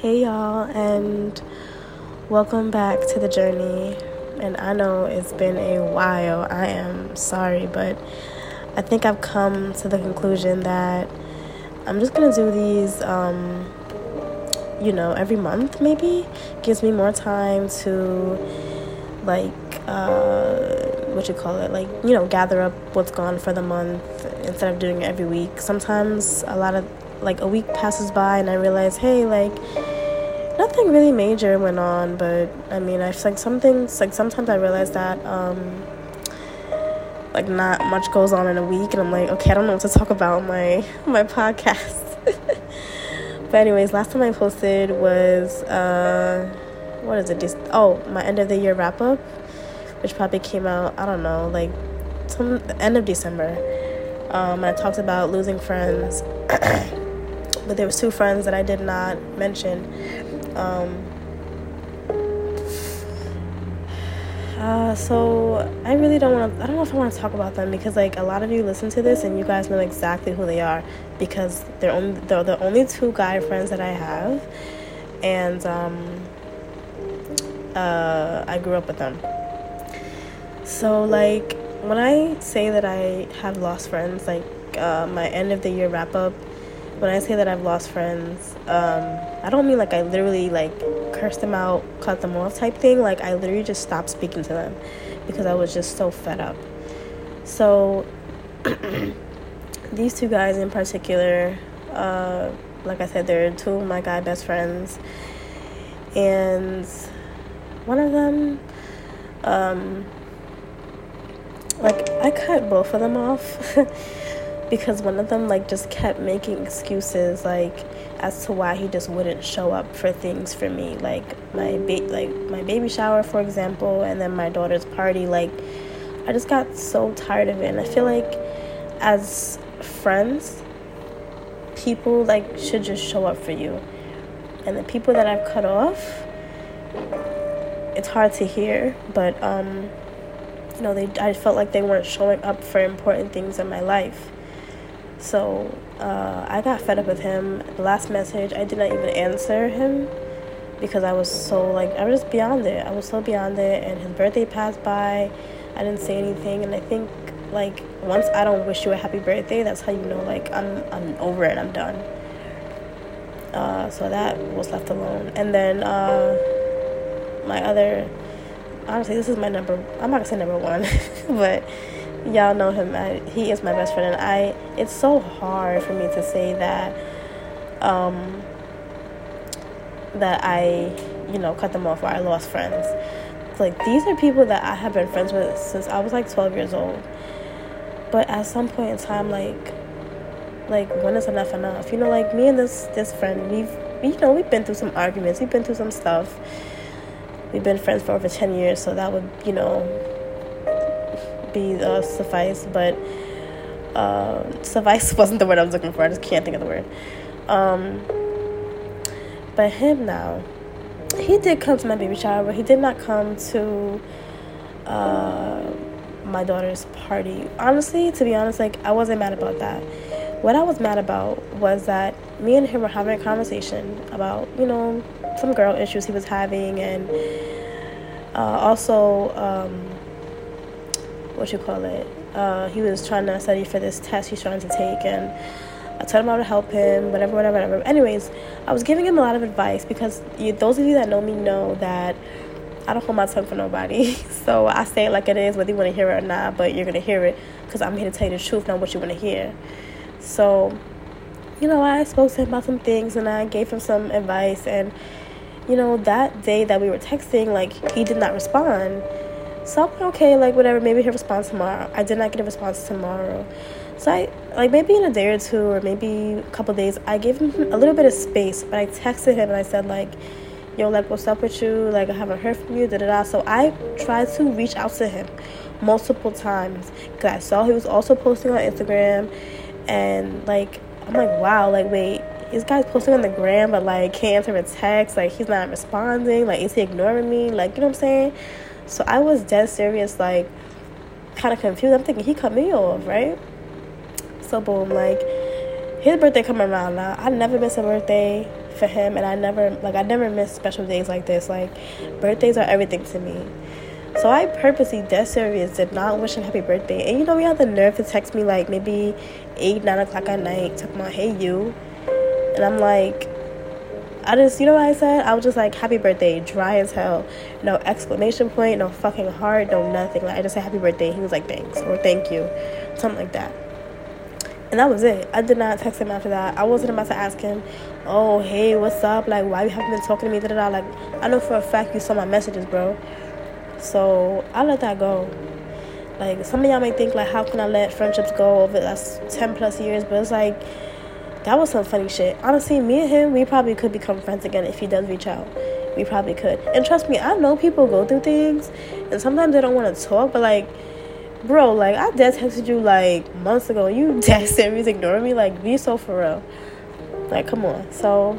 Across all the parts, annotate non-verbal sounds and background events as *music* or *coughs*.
Hey y'all, and welcome back to the journey. And I know it's been a while. I am sorry, but I think I've come to the conclusion that I'm just gonna do these, um, you know, every month maybe. Gives me more time to, like, uh, what you call it, like, you know, gather up what's gone for the month instead of doing it every week. Sometimes a lot of like a week passes by and I realize, hey, like nothing really major went on, but I mean, I like some things like sometimes I realize that um like not much goes on in a week and I'm like, okay, I don't know what to talk about my *laughs* my podcast. *laughs* but anyways, last time I posted was uh what is it? Just oh, my end of the year wrap up, which probably came out, I don't know, like some end of December. Um, I talked about losing friends. *coughs* but there was two friends that I did not mention. Um, uh, so I really don't want to. I don't know if I want to talk about them because like a lot of you listen to this and you guys know exactly who they are because they're only they're the only two guy friends that I have, and um, uh, I grew up with them. So like when I say that I have lost friends, like uh, my end of the year wrap up when I say that I've lost friends, um, I don't mean like I literally like cursed them out, cut them off type thing. Like I literally just stopped speaking to them because I was just so fed up. So *clears throat* these two guys in particular, uh, like I said, they're two of my guy best friends, and one of them, um, like I cut both of them off. *laughs* because one of them like just kept making excuses like as to why he just wouldn't show up for things for me like my ba- like my baby shower for example and then my daughter's party like I just got so tired of it. And I feel like as friends people like should just show up for you. And the people that I've cut off it's hard to hear but um you know they I felt like they weren't showing up for important things in my life so uh, I got fed up with him. The last message, I did not even answer him because I was so like I was just beyond it. I was so beyond it, and his birthday passed by. I didn't say anything, and I think like once I don't wish you a happy birthday, that's how you know like I'm I'm over it. I'm done. Uh, so that was left alone, and then uh, my other honestly, this is my number. I'm not gonna say number one, *laughs* but y'all know him. I, he is my best friend, and I. It's so hard for me to say that. Um, that I, you know, cut them off or I lost friends. Like these are people that I have been friends with since I was like 12 years old. But at some point in time, like, like when is enough enough? You know, like me and this this friend, we've you know we've been through some arguments, we've been through some stuff. We've been friends for over 10 years, so that would you know be uh, suffice, but uh, suffice *laughs* wasn't the word I was looking for. I just can't think of the word. Um, but him now, he did come to my baby shower, but he did not come to uh, my daughter's party. Honestly, to be honest, like I wasn't mad about that. What I was mad about was that me and him were having a conversation about, you know, some girl issues he was having, and uh, also. Um, what you call it. Uh, he was trying to study for this test he's trying to take, and I told him how to help him, whatever, whatever, whatever. Anyways, I was giving him a lot of advice because you, those of you that know me know that I don't hold my tongue for nobody. *laughs* so I say it like it is, whether you want to hear it or not, but you're going to hear it because I'm here to tell you the truth, not what you want to hear. So, you know, I spoke to him about some things and I gave him some advice. And, you know, that day that we were texting, like, he did not respond. So I'm okay, like whatever, maybe he'll respond tomorrow. I did not get a response tomorrow. So I like maybe in a day or two or maybe a couple days I gave him a little bit of space, but I texted him and I said like, yo, like what's up with you? Like I haven't heard from you, da da da. So I tried to reach out to him multiple times because I saw he was also posting on Instagram and like I'm like, wow, like wait, this guy's posting on the gram but like can't answer a text, like he's not responding, like is he ignoring me? Like, you know what I'm saying? So I was dead serious, like kind of confused. I'm thinking he cut me off, right? So boom, like his birthday coming around now. I never miss a birthday for him, and I never like I never miss special days like this. Like birthdays are everything to me. So I purposely, dead serious, did not wish him happy birthday. And you know, he had the nerve to text me like maybe eight, nine o'clock at night, talking about, "Hey, you," and I'm like, I just, you know what I said? I was just like, "Happy birthday," dry as hell, no exclamation point, no fucking heart, no nothing. Like I just said, "Happy birthday." He was like, "Thanks" or "Thank you," something like that. And that was it. I did not text him after that. I wasn't about to ask him, oh, hey, what's up? Like, why you haven't been talking to me? Da-da-da. Like, I know for a fact you saw my messages, bro. So I let that go. Like, some of y'all may think, like, how can I let friendships go over that's 10 plus years? But it's like, that was some funny shit. Honestly, me and him, we probably could become friends again if he does reach out. We probably could. And trust me, I know people go through things, and sometimes they don't want to talk, but like, bro, like I dead texted you like months ago. You *laughs* dead serious ignoring me? Like be so for real. Like come on. So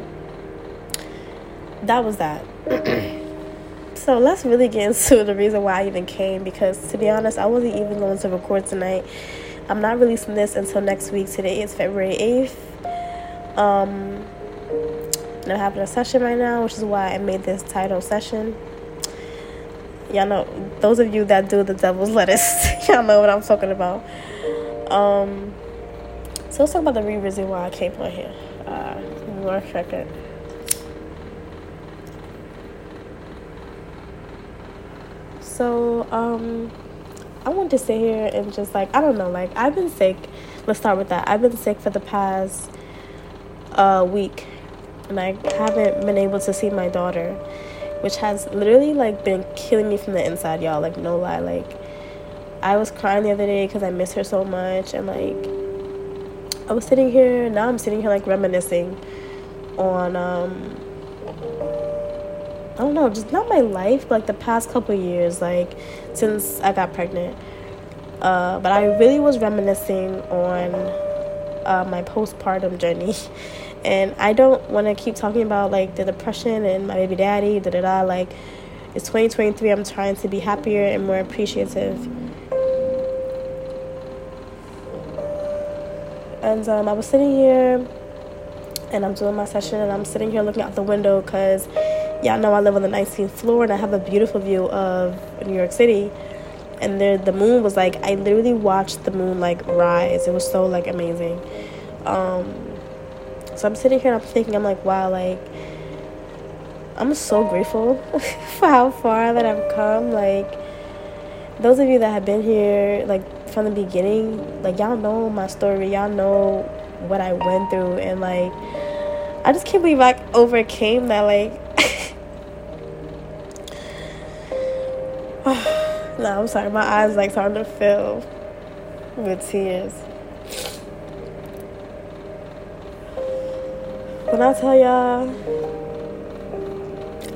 that was that. *clears throat* so let's really get into the reason why I even came because to be honest, I wasn't even going to record tonight. I'm not releasing this until next week. Today is February 8th. Um I'm having a session right now, which is why I made this title session. Y'all know those of you that do the devil's *laughs* lettuce y'all know what i'm talking about. Um so let's talk about the reason why i came on here. Uh one second. So um i want to sit here and just like i don't know like i've been sick. Let's start with that. I've been sick for the past uh week and i haven't been able to see my daughter which has literally like been killing me from the inside, y'all. Like no lie, like I was crying the other day because I miss her so much, and like I was sitting here. Now I'm sitting here like reminiscing on um I don't know, just not my life, but like the past couple years, like since I got pregnant. Uh, but I really was reminiscing on uh, my postpartum journey *laughs* And I don't want to keep talking about like the depression and my baby daddy, da da da. Like, it's 2023. I'm trying to be happier and more appreciative. And um, I was sitting here and I'm doing my session and I'm sitting here looking out the window because y'all know I live on the 19th floor and I have a beautiful view of New York City. And there, the moon was like, I literally watched the moon like rise. It was so like amazing. Um, so I'm sitting here and I'm thinking, I'm like, wow, like, I'm so grateful *laughs* for how far that I've come. Like, those of you that have been here, like, from the beginning, like, y'all know my story. Y'all know what I went through. And, like, I just can't believe I overcame that. Like, *sighs* *sighs* no, I'm sorry. My eyes, like, starting to fill with tears. When I tell y'all,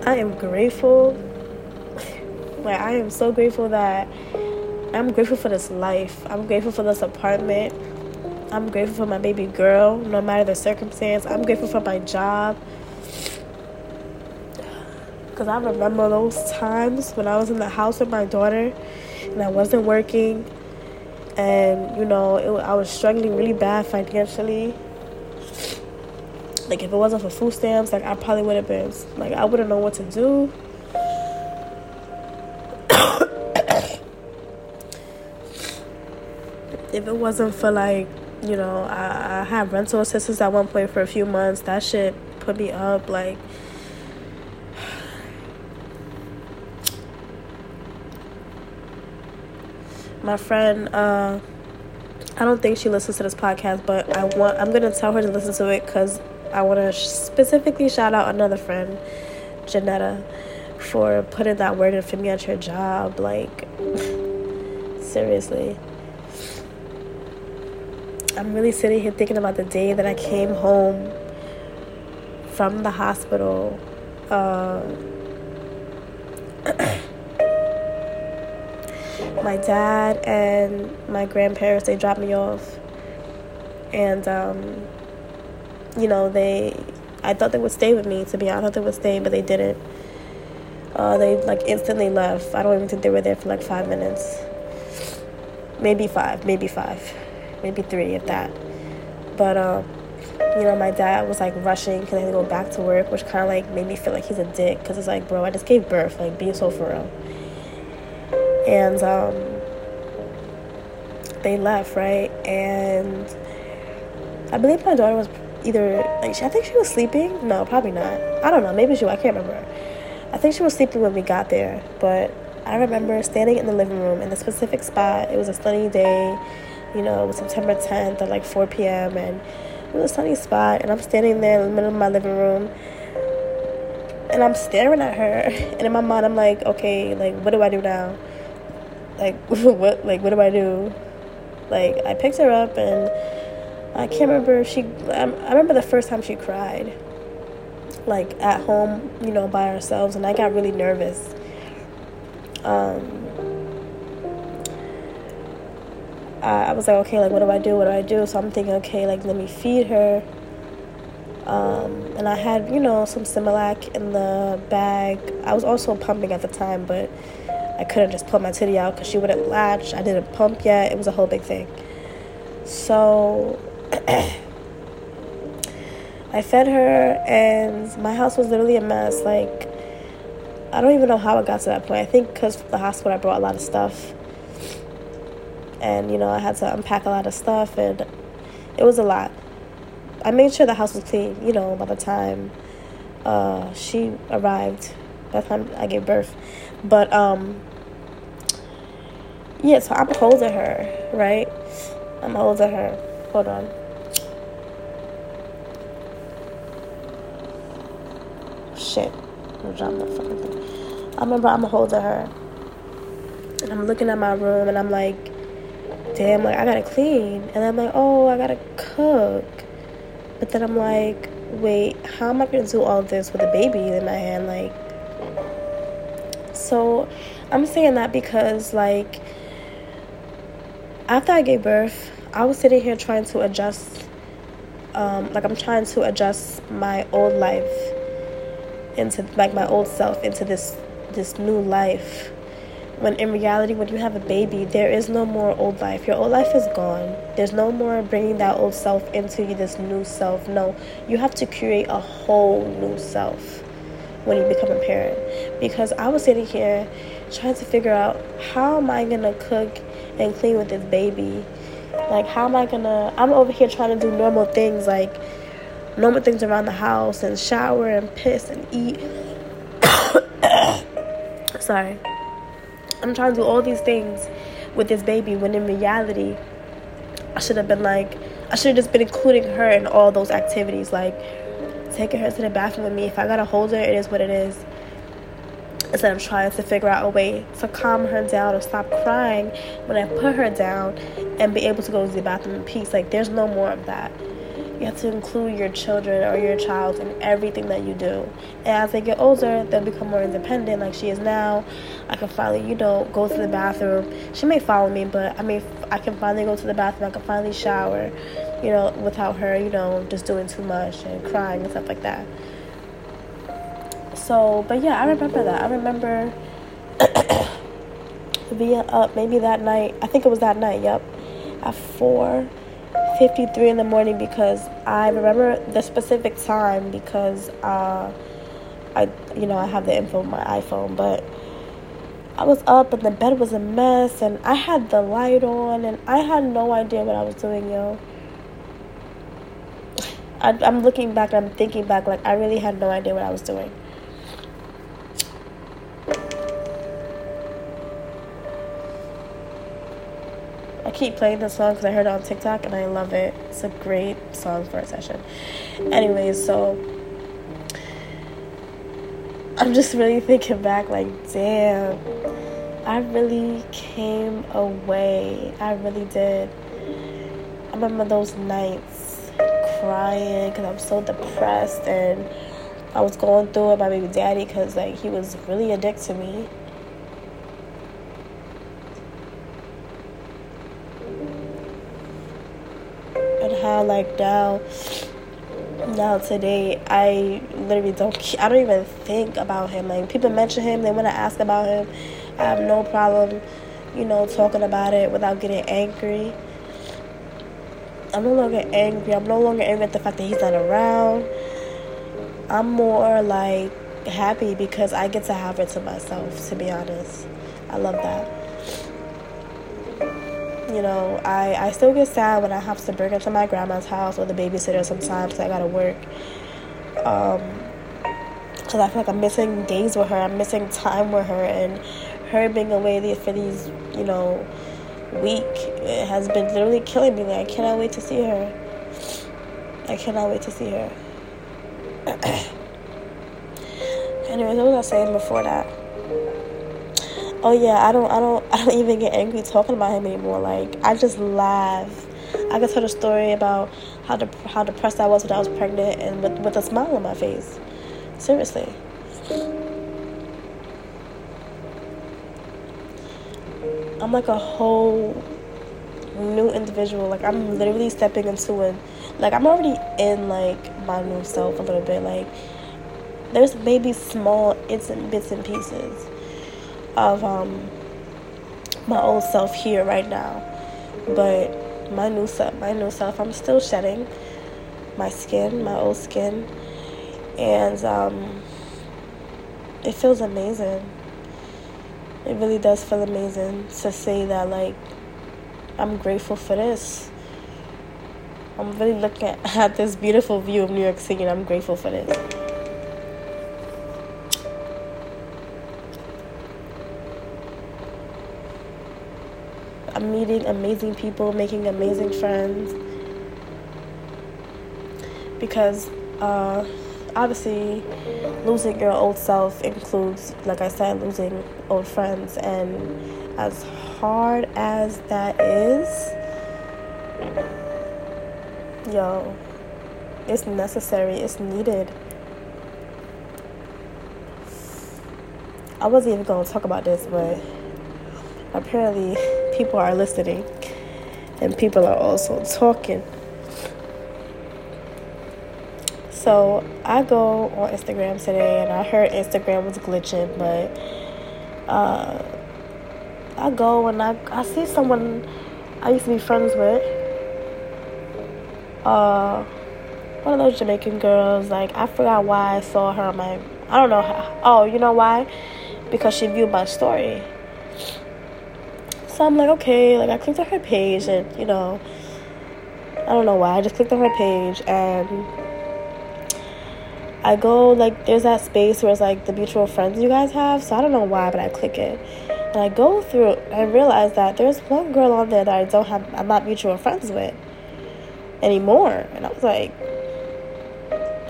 I am grateful. like, I am so grateful that I'm grateful for this life. I'm grateful for this apartment. I'm grateful for my baby girl, no matter the circumstance. I'm grateful for my job. Because I remember those times when I was in the house with my daughter and I wasn't working. And, you know, it, I was struggling really bad financially. Like if it wasn't for food stamps, like I probably would have been like I wouldn't know what to do. *coughs* if it wasn't for like, you know, I, I had rental assistance at one point for a few months, that shit put me up like *sighs* my friend uh I don't think she listens to this podcast, but I want I'm gonna tell her to listen to it because I want to specifically shout out another friend, Janetta, for putting that word in for me at your job. Like, *laughs* seriously. I'm really sitting here thinking about the day that I came home from the hospital. Uh, *coughs* my dad and my grandparents they dropped me off and um, you know, they, I thought they would stay with me, to be honest. I thought they would stay, but they didn't. Uh, they like instantly left. I don't even think they were there for like five minutes. Maybe five, maybe five, maybe three, if that. But um, you know, my dad was like rushing because I had to go back to work, which kind of like made me feel like he's a dick because it's like, bro, I just gave birth, like, be so for real. And um, they left, right? And I believe my daughter was either like I think she was sleeping. No, probably not. I don't know. Maybe she. I can't remember. I think she was sleeping when we got there, but I remember standing in the living room in a specific spot. It was a sunny day, you know, it was September 10th at like 4 p.m. and it was a sunny spot. And I'm standing there in the middle of my living room and I'm staring at her. *laughs* And in my mind, I'm like, okay, like, what do I do now? Like, *laughs* what, like, what do I do? Like, I picked her up and I can't remember if she, I remember the first time she cried, like at home, you know, by ourselves. And I got really nervous um, I, I was like, okay, like, what do I do? What do I do? So I'm thinking, okay, like, let me feed her. Um, and I had, you know, some Similac in the bag. I was also pumping at the time, but I couldn't just pull my titty out because she wouldn't latch. I didn't pump yet. It was a whole big thing. So I fed her, and my house was literally a mess. Like, I don't even know how it got to that point. I think because the hospital I brought a lot of stuff. And, you know, I had to unpack a lot of stuff and it was a lot. I made sure the house was clean, you know, by the time uh, she arrived, by the time I gave birth. But, um, yeah, so I'm holding her, right? I'm holding her. Hold on. Shit. I dropped the fucking thing. I remember I'm holding her and I'm looking at my room and I'm like, damn, like I gotta clean. And I'm like, oh, I gotta cook. But then I'm like, wait, how am I gonna do all this with a baby in my hand? Like, so I'm saying that because, like, after I gave birth, I was sitting here trying to adjust, um, like, I'm trying to adjust my old life into, like, my old self into this this new life. When in reality, when you have a baby, there is no more old life. Your old life is gone. There's no more bringing that old self into this new self. No, you have to create a whole new self when you become a parent. Because I was sitting here trying to figure out how am I gonna cook and clean with this baby? Like, how am I gonna? I'm over here trying to do normal things like normal things around the house and shower and piss and eat. *coughs* sorry. I'm trying to do all these things with this baby when in reality, I should have been like, I should have just been including her in all those activities, like taking her to the bathroom with me. If I gotta hold her, it is what it is. Instead of trying to figure out a way to calm her down or stop crying when I put her down and be able to go to the bathroom in peace. Like, there's no more of that. You have to include your children or your child in everything that you do. And as they get older, they'll become more independent, like she is now. I can finally, you know, go to the bathroom. She may follow me, but I mean, I can finally go to the bathroom. I can finally shower, you know, without her, you know, just doing too much and crying and stuff like that. So, but yeah, I remember that. I remember *coughs* being up maybe that night. I think it was that night. Yep, at four 53 in the morning because I remember the specific time because uh, I you know I have the info on my iPhone but I was up and the bed was a mess and I had the light on and I had no idea what I was doing yo. I, I'm looking back I'm thinking back like I really had no idea what I was doing keep playing this song because I heard it on TikTok and I love it. It's a great song for a session. Anyways, so I'm just really thinking back, like, damn, I really came away. I really did. I remember those nights crying because I'm so depressed and I was going through it. My baby daddy because like he was really a dick to me. Like now now today I literally don't I don't even think about him. Like people mention him, they want to ask about him. I have no problem, you know, talking about it without getting angry. I'm no longer angry. I'm no longer angry at the fact that he's not around. I'm more like happy because I get to have it to myself, to be honest. I love that. You know, I, I still get sad when I have to bring her to my grandma's house or the babysitter sometimes I gotta work. Um, because I feel like I'm missing days with her. I'm missing time with her, and her being away for these, you know, week it has been literally killing me. Like I cannot wait to see her. I cannot wait to see her. *coughs* Anyways, what was I saying before that? Oh yeah, I don't, I don't, *laughs* I don't even get angry talking about him anymore. Like I just laugh. I can tell a story about how de- how depressed I was when I was pregnant and with, with a smile on my face. Seriously. I'm like a whole new individual. Like I'm literally stepping into it. Like I'm already in like my new self a little bit. Like there's maybe small and bits and pieces of um my old self here right now, but my new self, my new self, I'm still shedding my skin, my old skin, and um, it feels amazing. It really does feel amazing to say that like I'm grateful for this. I'm really looking at, *laughs* at this beautiful view of New York City and I'm grateful for this. I'm meeting amazing people, making amazing friends. Because uh, obviously, losing your old self includes, like I said, losing old friends. And as hard as that is, yo, it's necessary, it's needed. I wasn't even going to talk about this, but apparently people are listening and people are also talking. So I go on Instagram today and I heard Instagram was glitching, but uh, I go and I, I see someone I used to be friends with. Uh, one of those Jamaican girls. Like I forgot why I saw her on my. I don't know. How, oh, you know why? Because she viewed my story. So I'm like, okay. Like I clicked on her page, and you know, I don't know why. I just clicked on her page, and I go like there's that space where it's like the mutual friends you guys have. So I don't know why, but I click it. And I go through and realize that there's one girl on there that I don't have, I'm not mutual friends with anymore. And I was like,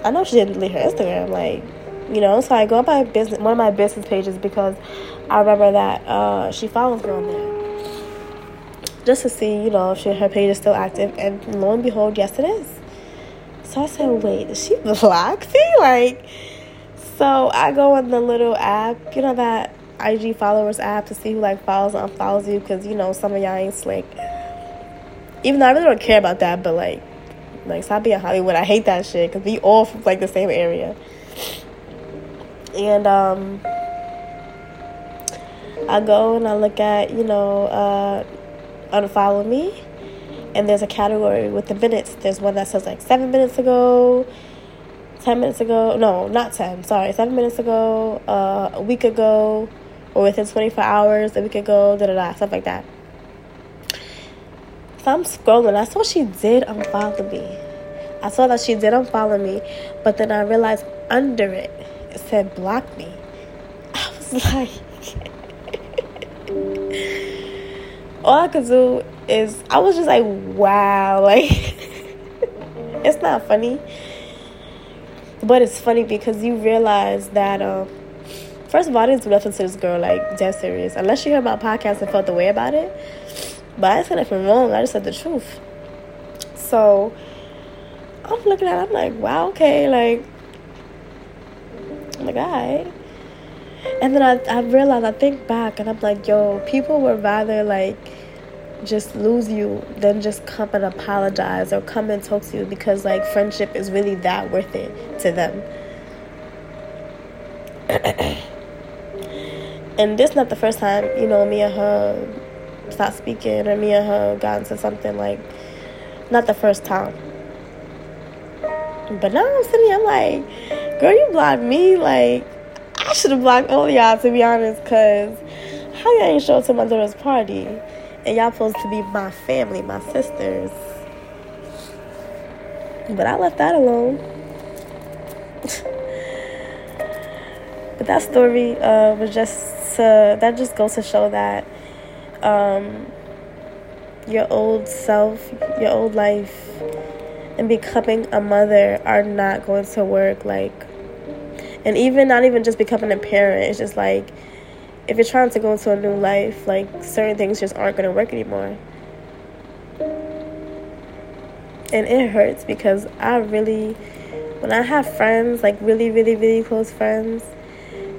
I know she didn't delete her Instagram, like, you know. So I go on my business, one of my business pages because I remember that uh, she follows me on there, just to see, you know, if she, her page is still active. And lo and behold, yes, it is. So I said, wait, is she *laughs* block me? Like, so I go on the little app, you know that IG followers app to see who like follows and unfollows you because you know some of y'all ain't slick. Even though I really don't care about that, but like, like stop being Hollywood. I hate that shit because we all from like the same area. And um, I go and I look at you know uh, unfollow me, and there's a category with the minutes. There's one that says like seven minutes ago. 10 minutes ago no not 10 sorry 7 minutes ago uh, a week ago or within 24 hours, a week ago, da da da, stuff like that. So I'm scrolling. I saw she did unfollow me. I saw that she did unfollow me, but then I realized under it, it said block me. *laughs* I was like, all I could do is, I was just like, wow, *laughs* like, it's not funny. But it's funny because you realize that, um, First of all, I didn't do nothing to this girl, like, dead serious. Unless she heard my podcast and felt the way about it. But I say nothing wrong. I just said the truth. So, I'm looking at it, I'm like, wow, okay, like, I'm like, alright. And then I, I realized, I think back, and I'm like, yo, people would rather, like, just lose you than just come and apologize or come and talk to you because, like, friendship is really that worth it to them. *clears throat* and this not the first time you know me and her stopped speaking or me and her got into something like Not the first time. But now I'm sitting here, I'm like, girl, you blocked me. Like, I should have blocked all y'all, to be honest, because how y'all ain't show up to my daughter's party? And y'all supposed to be my family, my sisters. But I left that alone. *laughs* but that story uh, was just uh, that just goes to show that um, your old self, your old life, and becoming a mother are not going to work. Like, and even not even just becoming a parent. It's just like if you're trying to go into a new life, like certain things just aren't going to work anymore. And it hurts because I really, when I have friends, like really, really, really close friends,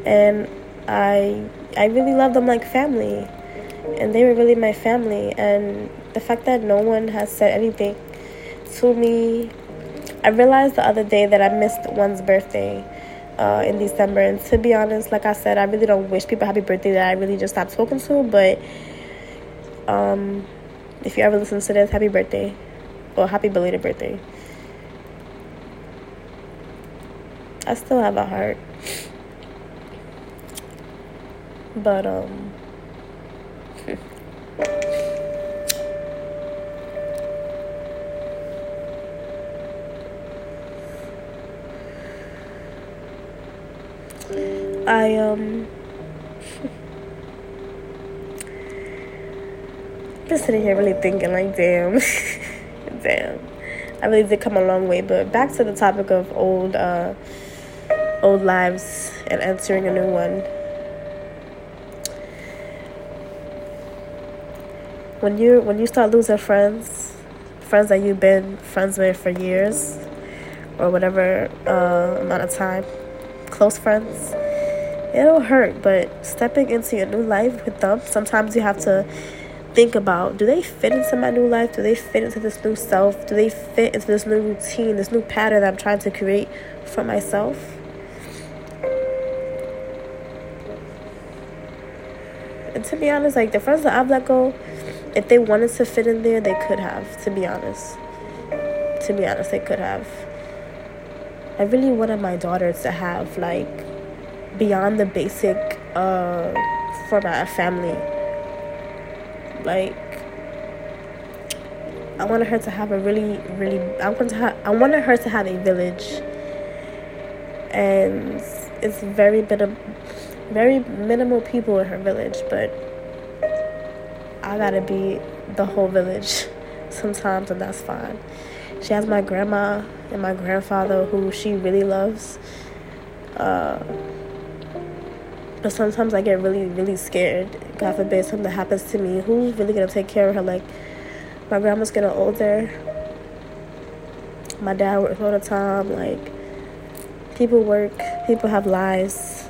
and I, I really love them like family, and they were really my family. And the fact that no one has said anything to me, I realized the other day that I missed one's birthday uh, in December. And to be honest, like I said, I really don't wish people happy birthday that I really just stopped talking to. But um, if you ever listen to this, happy birthday. or happy belated birthday. I still have a heart. But, um, *laughs* I um *laughs* just sitting here really thinking like damn *laughs* damn. I really did come a long way but back to the topic of old uh old lives and entering a new one. When you when you start losing friends friends that you've been friends with for years or whatever uh, amount of time close friends it'll hurt, but stepping into your new life with them, sometimes you have to think about do they fit into my new life? Do they fit into this new self? Do they fit into this new routine, this new pattern that I'm trying to create for myself? And to be honest, like the friends that I've let go, if they wanted to fit in there, they could have, to be honest. To be honest, they could have. I really wanted my daughter to have like beyond the basic uh, format of family. Like, I wanted her to have a really, really. I wanted to have. I wanted her to have a village, and it's very minimal, very minimal people in her village. But I gotta be the whole village *laughs* sometimes, and that's fine. She has my grandma and my grandfather, who she really loves. Uh, but sometimes I get really, really scared. God forbid something happens to me. Who's really gonna take care of her? Like, my grandma's getting older. My dad works all the time. Like, people work, people have lives.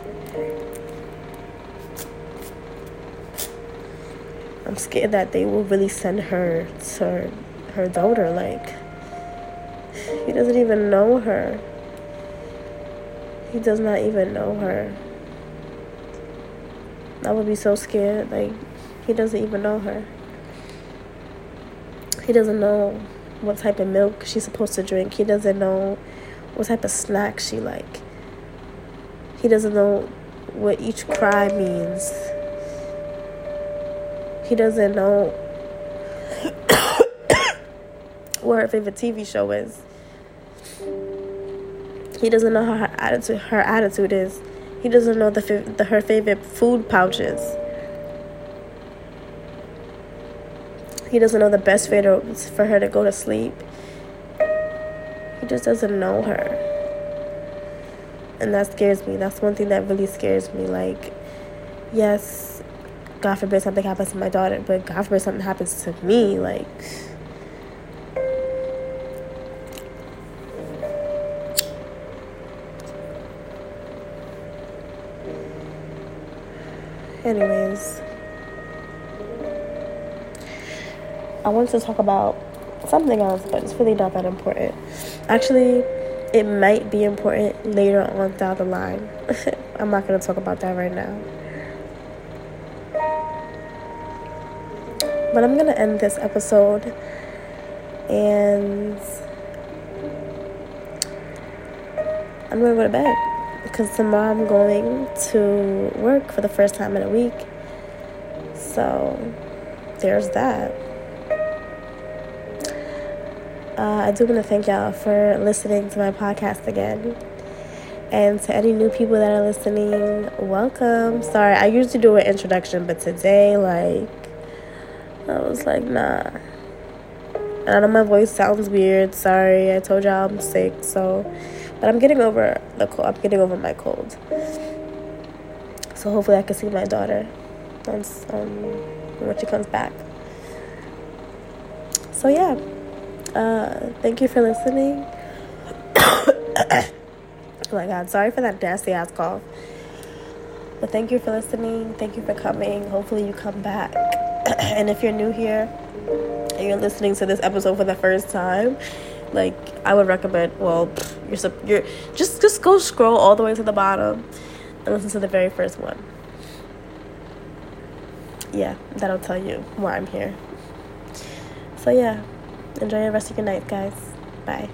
I'm scared that they will really send her to her daughter. Like, he doesn't even know her. He does not even know her. I would be so scared. Like, he doesn't even know her. He doesn't know what type of milk she's supposed to drink. He doesn't know what type of snack she like. He doesn't know what each cry means. He doesn't know *coughs* what her favorite TV show is. He doesn't know how her attitude her attitude is. He doesn't know the, the her favorite food pouches. He doesn't know the best way to, for her to go to sleep. He just doesn't know her. And that scares me. That's one thing that really scares me. Like, yes, God forbid something happens to my daughter, but God forbid something happens to me. Like, Anyways, I wanted to talk about something else, but it's really not that important. Actually, it might be important later on down the line. *laughs* I'm not going to talk about that right now. But I'm going to end this episode And I'm gonna go to bed because tomorrow I'm going to work for the first time in a week. So there's that. Uh, I do want to thank y'all for listening to my podcast again. And to any new people that are listening, welcome. Sorry, I usually do an introduction, but today, like, I was like, nah. And I know my voice sounds weird. Sorry, I told y'all I'm sick, so. But I'm getting over the cold. I'm getting over my cold. So hopefully I can see my daughter once um, when she comes back. So yeah. Uh, thank you for listening. *coughs* Oh my god, sorry for that nasty ass cough. But thank you for listening. Thank you for coming. Hopefully, you come back. *coughs* and if you're new here and you're listening to this episode for the first time, like I would recommend. Well, you're you're just just go scroll all the way to the bottom and listen to the very first one. Yeah, that'll tell you why I'm here. So yeah, enjoy the rest of your night, guys. Bye.